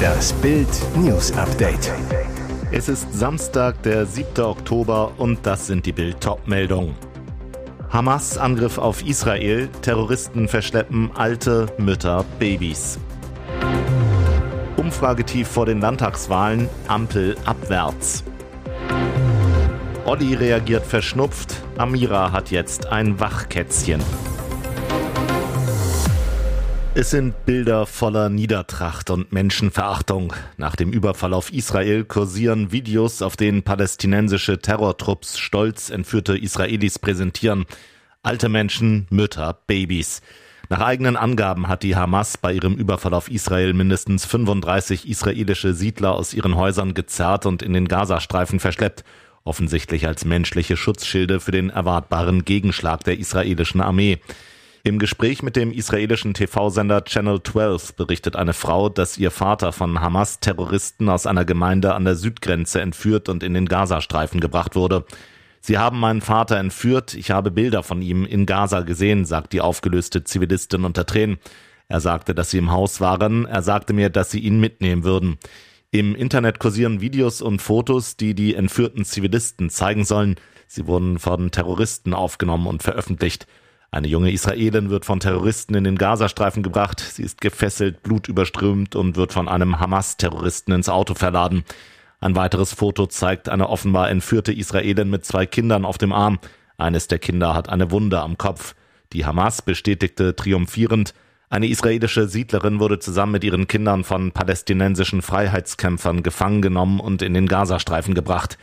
Das Bild News Update. Es ist Samstag, der 7. Oktober und das sind die Bild meldungen Hamas Angriff auf Israel, Terroristen verschleppen alte Mütter, Babys. Umfragetief vor den Landtagswahlen, Ampel abwärts. Olli reagiert verschnupft, Amira hat jetzt ein Wachkätzchen. Es sind Bilder voller Niedertracht und Menschenverachtung. Nach dem Überfall auf Israel kursieren Videos, auf denen palästinensische Terrortrupps stolz entführte Israelis präsentieren. Alte Menschen, Mütter, Babys. Nach eigenen Angaben hat die Hamas bei ihrem Überfall auf Israel mindestens 35 israelische Siedler aus ihren Häusern gezerrt und in den Gazastreifen verschleppt, offensichtlich als menschliche Schutzschilde für den erwartbaren Gegenschlag der israelischen Armee. Im Gespräch mit dem israelischen TV-Sender Channel 12 berichtet eine Frau, dass ihr Vater von Hamas-Terroristen aus einer Gemeinde an der Südgrenze entführt und in den Gazastreifen gebracht wurde. Sie haben meinen Vater entführt, ich habe Bilder von ihm in Gaza gesehen, sagt die aufgelöste Zivilistin unter Tränen. Er sagte, dass sie im Haus waren, er sagte mir, dass sie ihn mitnehmen würden. Im Internet kursieren Videos und Fotos, die die entführten Zivilisten zeigen sollen. Sie wurden von Terroristen aufgenommen und veröffentlicht. Eine junge Israelin wird von Terroristen in den Gazastreifen gebracht. Sie ist gefesselt, blutüberströmt und wird von einem Hamas-Terroristen ins Auto verladen. Ein weiteres Foto zeigt eine offenbar entführte Israelin mit zwei Kindern auf dem Arm. Eines der Kinder hat eine Wunde am Kopf. Die Hamas bestätigte triumphierend, eine israelische Siedlerin wurde zusammen mit ihren Kindern von palästinensischen Freiheitskämpfern gefangen genommen und in den Gazastreifen gebracht.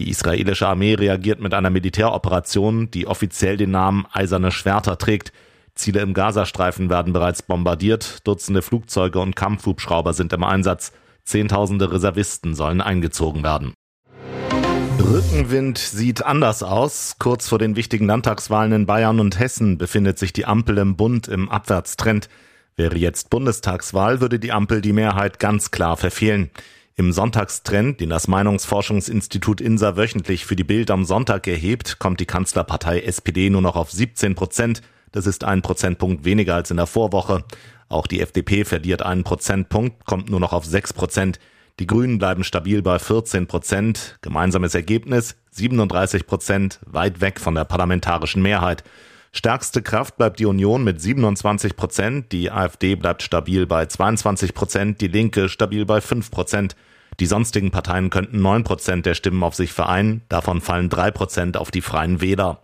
Die israelische Armee reagiert mit einer Militäroperation, die offiziell den Namen Eiserne Schwerter trägt. Ziele im Gazastreifen werden bereits bombardiert, Dutzende Flugzeuge und Kampfhubschrauber sind im Einsatz, Zehntausende Reservisten sollen eingezogen werden. Rückenwind sieht anders aus. Kurz vor den wichtigen Landtagswahlen in Bayern und Hessen befindet sich die Ampel im Bund im Abwärtstrend. Wäre jetzt Bundestagswahl, würde die Ampel die Mehrheit ganz klar verfehlen. Im Sonntagstrend, den das Meinungsforschungsinstitut INSA wöchentlich für die Bild am Sonntag erhebt, kommt die Kanzlerpartei SPD nur noch auf 17 Prozent. Das ist ein Prozentpunkt weniger als in der Vorwoche. Auch die FDP verliert einen Prozentpunkt, kommt nur noch auf 6 Prozent. Die Grünen bleiben stabil bei 14 Prozent. Gemeinsames Ergebnis 37 Prozent, weit weg von der parlamentarischen Mehrheit. Stärkste Kraft bleibt die Union mit 27 Prozent, die AfD bleibt stabil bei 22 Prozent, die Linke stabil bei 5 Prozent. Die sonstigen Parteien könnten 9 Prozent der Stimmen auf sich vereinen, davon fallen 3 Prozent auf die Freien Wähler.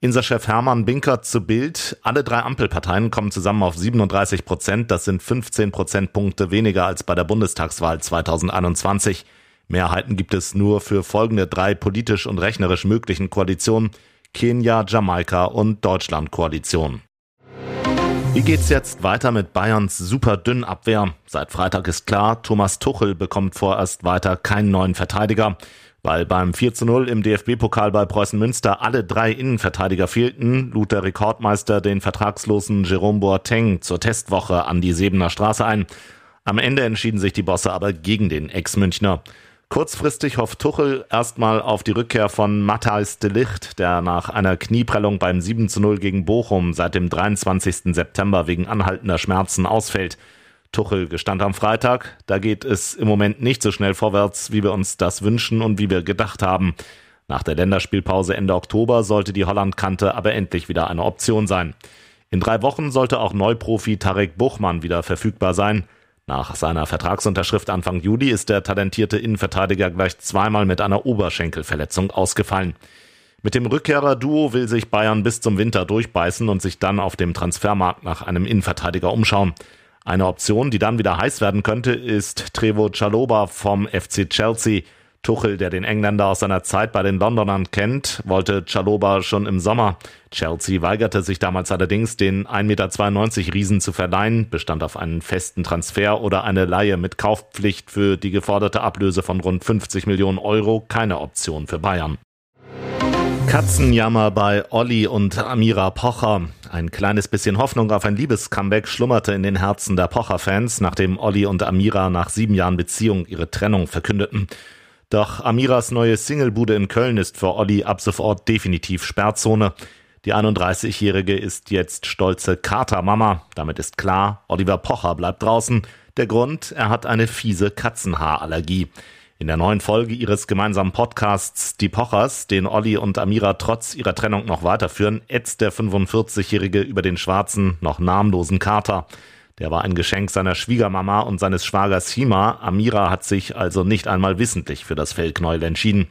Insa-Chef Hermann Binkert zu Bild. Alle drei Ampelparteien kommen zusammen auf 37 Prozent. Das sind 15 Prozentpunkte weniger als bei der Bundestagswahl 2021. Mehrheiten gibt es nur für folgende drei politisch und rechnerisch möglichen Koalitionen. Kenia, Jamaika und Deutschland-Koalition. Wie geht's jetzt weiter mit Bayerns super dünn Abwehr? Seit Freitag ist klar, Thomas Tuchel bekommt vorerst weiter keinen neuen Verteidiger. Weil beim 4 zu 0 im DFB-Pokal bei Preußen Münster alle drei Innenverteidiger fehlten, lud der Rekordmeister den vertragslosen Jerome Boateng zur Testwoche an die Sebener Straße ein. Am Ende entschieden sich die Bosse aber gegen den Ex-Münchner. Kurzfristig hofft Tuchel erstmal auf die Rückkehr von Matthijs de Licht, der nach einer Knieprellung beim 7 zu 0 gegen Bochum seit dem 23. September wegen anhaltender Schmerzen ausfällt. Tuchel gestand am Freitag, da geht es im Moment nicht so schnell vorwärts, wie wir uns das wünschen und wie wir gedacht haben. Nach der Länderspielpause Ende Oktober sollte die Hollandkante aber endlich wieder eine Option sein. In drei Wochen sollte auch Neuprofi Tarek Buchmann wieder verfügbar sein. Nach seiner Vertragsunterschrift Anfang Juli ist der talentierte Innenverteidiger gleich zweimal mit einer Oberschenkelverletzung ausgefallen. Mit dem Rückkehrer-Duo will sich Bayern bis zum Winter durchbeißen und sich dann auf dem Transfermarkt nach einem Innenverteidiger umschauen. Eine Option, die dann wieder heiß werden könnte, ist Trevo Chaloba vom FC Chelsea. Tuchel, der den Engländer aus seiner Zeit bei den Londonern kennt, wollte Chaloba schon im Sommer. Chelsea weigerte sich damals allerdings, den 1,92 Meter Riesen zu verleihen, bestand auf einen festen Transfer oder eine Leihe mit Kaufpflicht für die geforderte Ablöse von rund 50 Millionen Euro, keine Option für Bayern. Katzenjammer bei Olli und Amira Pocher. Ein kleines bisschen Hoffnung auf ein Liebescomeback schlummerte in den Herzen der Pocher-Fans, nachdem Olli und Amira nach sieben Jahren Beziehung ihre Trennung verkündeten. Doch Amiras neue Singlebude in Köln ist für Olli ab sofort definitiv Sperrzone. Die 31-Jährige ist jetzt stolze Katermama. Damit ist klar, Oliver Pocher bleibt draußen. Der Grund, er hat eine fiese Katzenhaarallergie. In der neuen Folge ihres gemeinsamen Podcasts Die Pochers, den Olli und Amira trotz ihrer Trennung noch weiterführen, ätzt der 45-Jährige über den schwarzen, noch namenlosen Kater. Der war ein Geschenk seiner Schwiegermama und seines Schwagers Hima. Amira hat sich also nicht einmal wissentlich für das Fellknäuel entschieden.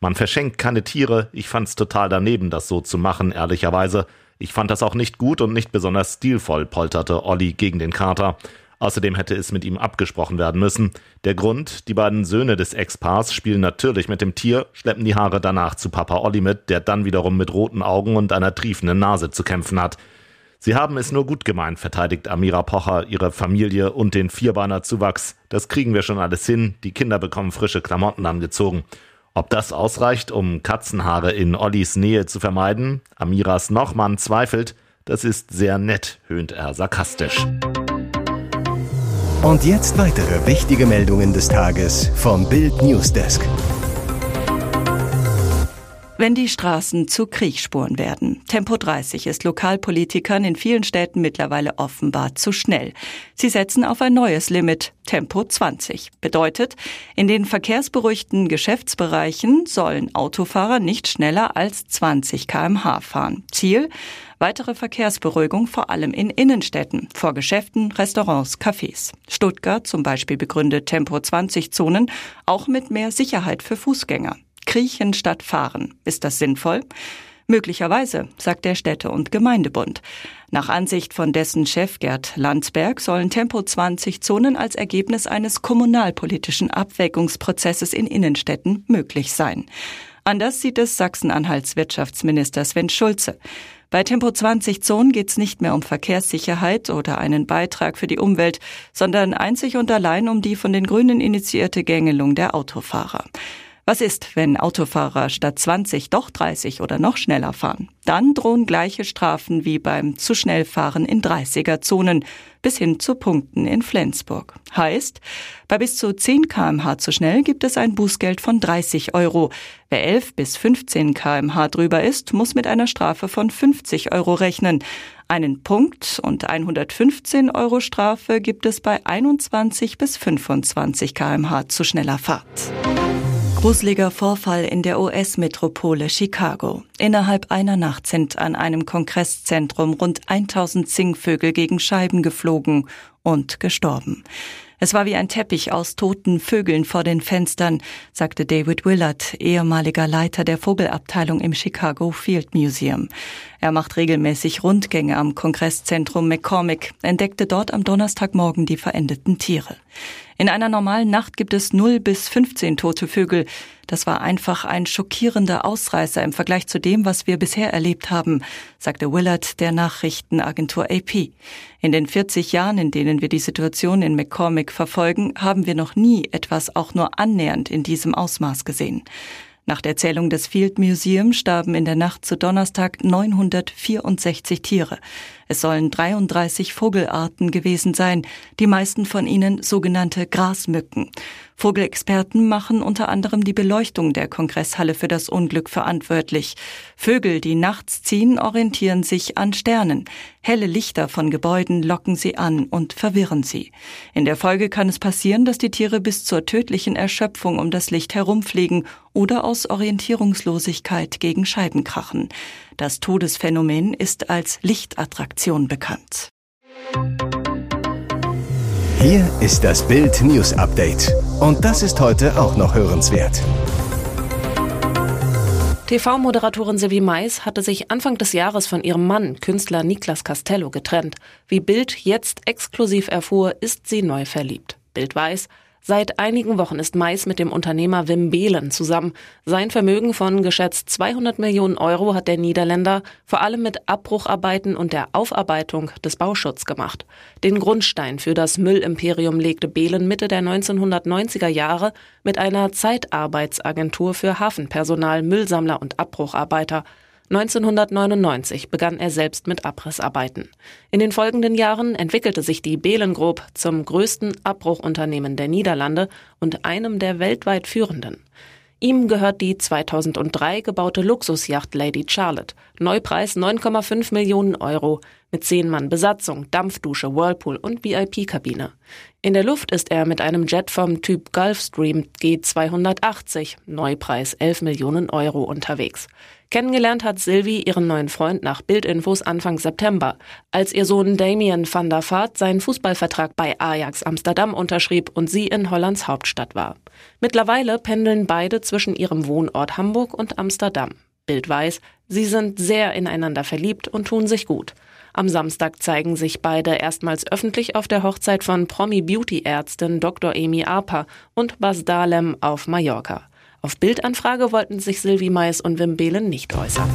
Man verschenkt keine Tiere. Ich fand's total daneben, das so zu machen, ehrlicherweise. Ich fand das auch nicht gut und nicht besonders stilvoll, polterte Olli gegen den Kater. Außerdem hätte es mit ihm abgesprochen werden müssen. Der Grund, die beiden Söhne des Ex-Paars spielen natürlich mit dem Tier, schleppen die Haare danach zu Papa Olli mit, der dann wiederum mit roten Augen und einer triefenden Nase zu kämpfen hat. Sie haben es nur gut gemeint, verteidigt Amira Pocher ihre Familie und den Vierbeiner-Zuwachs. Das kriegen wir schon alles hin. Die Kinder bekommen frische Klamotten angezogen. Ob das ausreicht, um Katzenhaare in Ollis Nähe zu vermeiden? Amiras Nochmann zweifelt. Das ist sehr nett, höhnt er sarkastisch. Und jetzt weitere wichtige Meldungen des Tages vom Bild Newsdesk. Wenn die Straßen zu Kriegsspuren werden. Tempo 30 ist Lokalpolitikern in vielen Städten mittlerweile offenbar zu schnell. Sie setzen auf ein neues Limit, Tempo 20. Bedeutet, in den verkehrsberuhigten Geschäftsbereichen sollen Autofahrer nicht schneller als 20 kmh fahren. Ziel? Weitere Verkehrsberuhigung vor allem in Innenstädten, vor Geschäften, Restaurants, Cafés. Stuttgart zum Beispiel begründet Tempo 20 Zonen auch mit mehr Sicherheit für Fußgänger. Kriechen statt fahren. Ist das sinnvoll? Möglicherweise, sagt der Städte- und Gemeindebund. Nach Ansicht von dessen Chef Gerd Landsberg sollen Tempo 20 Zonen als Ergebnis eines kommunalpolitischen Abwägungsprozesses in Innenstädten möglich sein. Anders sieht es Sachsen-Anhalts Wirtschaftsminister Sven Schulze. Bei Tempo 20 Zonen geht es nicht mehr um Verkehrssicherheit oder einen Beitrag für die Umwelt, sondern einzig und allein um die von den Grünen initiierte Gängelung der Autofahrer. Was ist, wenn Autofahrer statt 20 doch 30 oder noch schneller fahren? Dann drohen gleiche Strafen wie beim zu schnell fahren in 30er Zonen bis hin zu Punkten in Flensburg. Heißt, bei bis zu 10 kmh zu schnell gibt es ein Bußgeld von 30 Euro. Wer 11 bis 15 kmh drüber ist, muss mit einer Strafe von 50 Euro rechnen. Einen Punkt und 115 Euro Strafe gibt es bei 21 bis 25 kmh zu schneller Fahrt. Gruseliger Vorfall in der US-Metropole Chicago. Innerhalb einer Nacht sind an einem Kongresszentrum rund 1000 Singvögel gegen Scheiben geflogen und gestorben. Es war wie ein Teppich aus toten Vögeln vor den Fenstern, sagte David Willard, ehemaliger Leiter der Vogelabteilung im Chicago Field Museum. Er macht regelmäßig Rundgänge am Kongresszentrum McCormick, entdeckte dort am Donnerstagmorgen die verendeten Tiere. In einer normalen Nacht gibt es 0 bis 15 tote Vögel. Das war einfach ein schockierender Ausreißer im Vergleich zu dem, was wir bisher erlebt haben, sagte Willard der Nachrichtenagentur AP. In den 40 Jahren, in denen wir die Situation in McCormick verfolgen, haben wir noch nie etwas auch nur annähernd in diesem Ausmaß gesehen. Nach der Zählung des Field Museum starben in der Nacht zu Donnerstag 964 Tiere. Es sollen 33 Vogelarten gewesen sein, die meisten von ihnen sogenannte Grasmücken. Vogelexperten machen unter anderem die Beleuchtung der Kongresshalle für das Unglück verantwortlich. Vögel, die nachts ziehen, orientieren sich an Sternen. Helle Lichter von Gebäuden locken sie an und verwirren sie. In der Folge kann es passieren, dass die Tiere bis zur tödlichen Erschöpfung um das Licht herumfliegen oder aus Orientierungslosigkeit gegen Scheiben krachen. Das Todesphänomen ist als Lichtattraktion bekannt. Hier ist das Bild News Update. Und das ist heute auch noch hörenswert. TV-Moderatorin Silvi Mais hatte sich Anfang des Jahres von ihrem Mann, Künstler Niklas Castello, getrennt. Wie Bild jetzt exklusiv erfuhr, ist sie neu verliebt. Bild weiß, Seit einigen Wochen ist Mais mit dem Unternehmer Wim Behlen zusammen. Sein Vermögen von geschätzt 200 Millionen Euro hat der Niederländer vor allem mit Abbrucharbeiten und der Aufarbeitung des Bauschutzes gemacht. Den Grundstein für das Müllimperium legte Behlen Mitte der 1990er Jahre mit einer Zeitarbeitsagentur für Hafenpersonal, Müllsammler und Abbrucharbeiter. 1999 begann er selbst mit Abrissarbeiten. In den folgenden Jahren entwickelte sich die Behlen Group zum größten Abbruchunternehmen der Niederlande und einem der weltweit führenden. Ihm gehört die 2003 gebaute Luxusjacht Lady Charlotte. Neupreis 9,5 Millionen Euro mit zehn Mann Besatzung, Dampfdusche, Whirlpool und VIP-Kabine. In der Luft ist er mit einem Jet vom Typ Gulfstream G280, Neupreis 11 Millionen Euro unterwegs. Kennengelernt hat Sylvie ihren neuen Freund nach Bildinfos Anfang September, als ihr Sohn Damien van der Vaart seinen Fußballvertrag bei Ajax Amsterdam unterschrieb und sie in Hollands Hauptstadt war. Mittlerweile pendeln beide zwischen ihrem Wohnort Hamburg und Amsterdam. Bild weiß, sie sind sehr ineinander verliebt und tun sich gut. Am Samstag zeigen sich beide erstmals öffentlich auf der Hochzeit von Promi-Beauty-Ärztin Dr. Amy Arpa und Bas Dahlem auf Mallorca. Auf Bildanfrage wollten sich Sylvie Mais und Wim Behlen nicht äußern.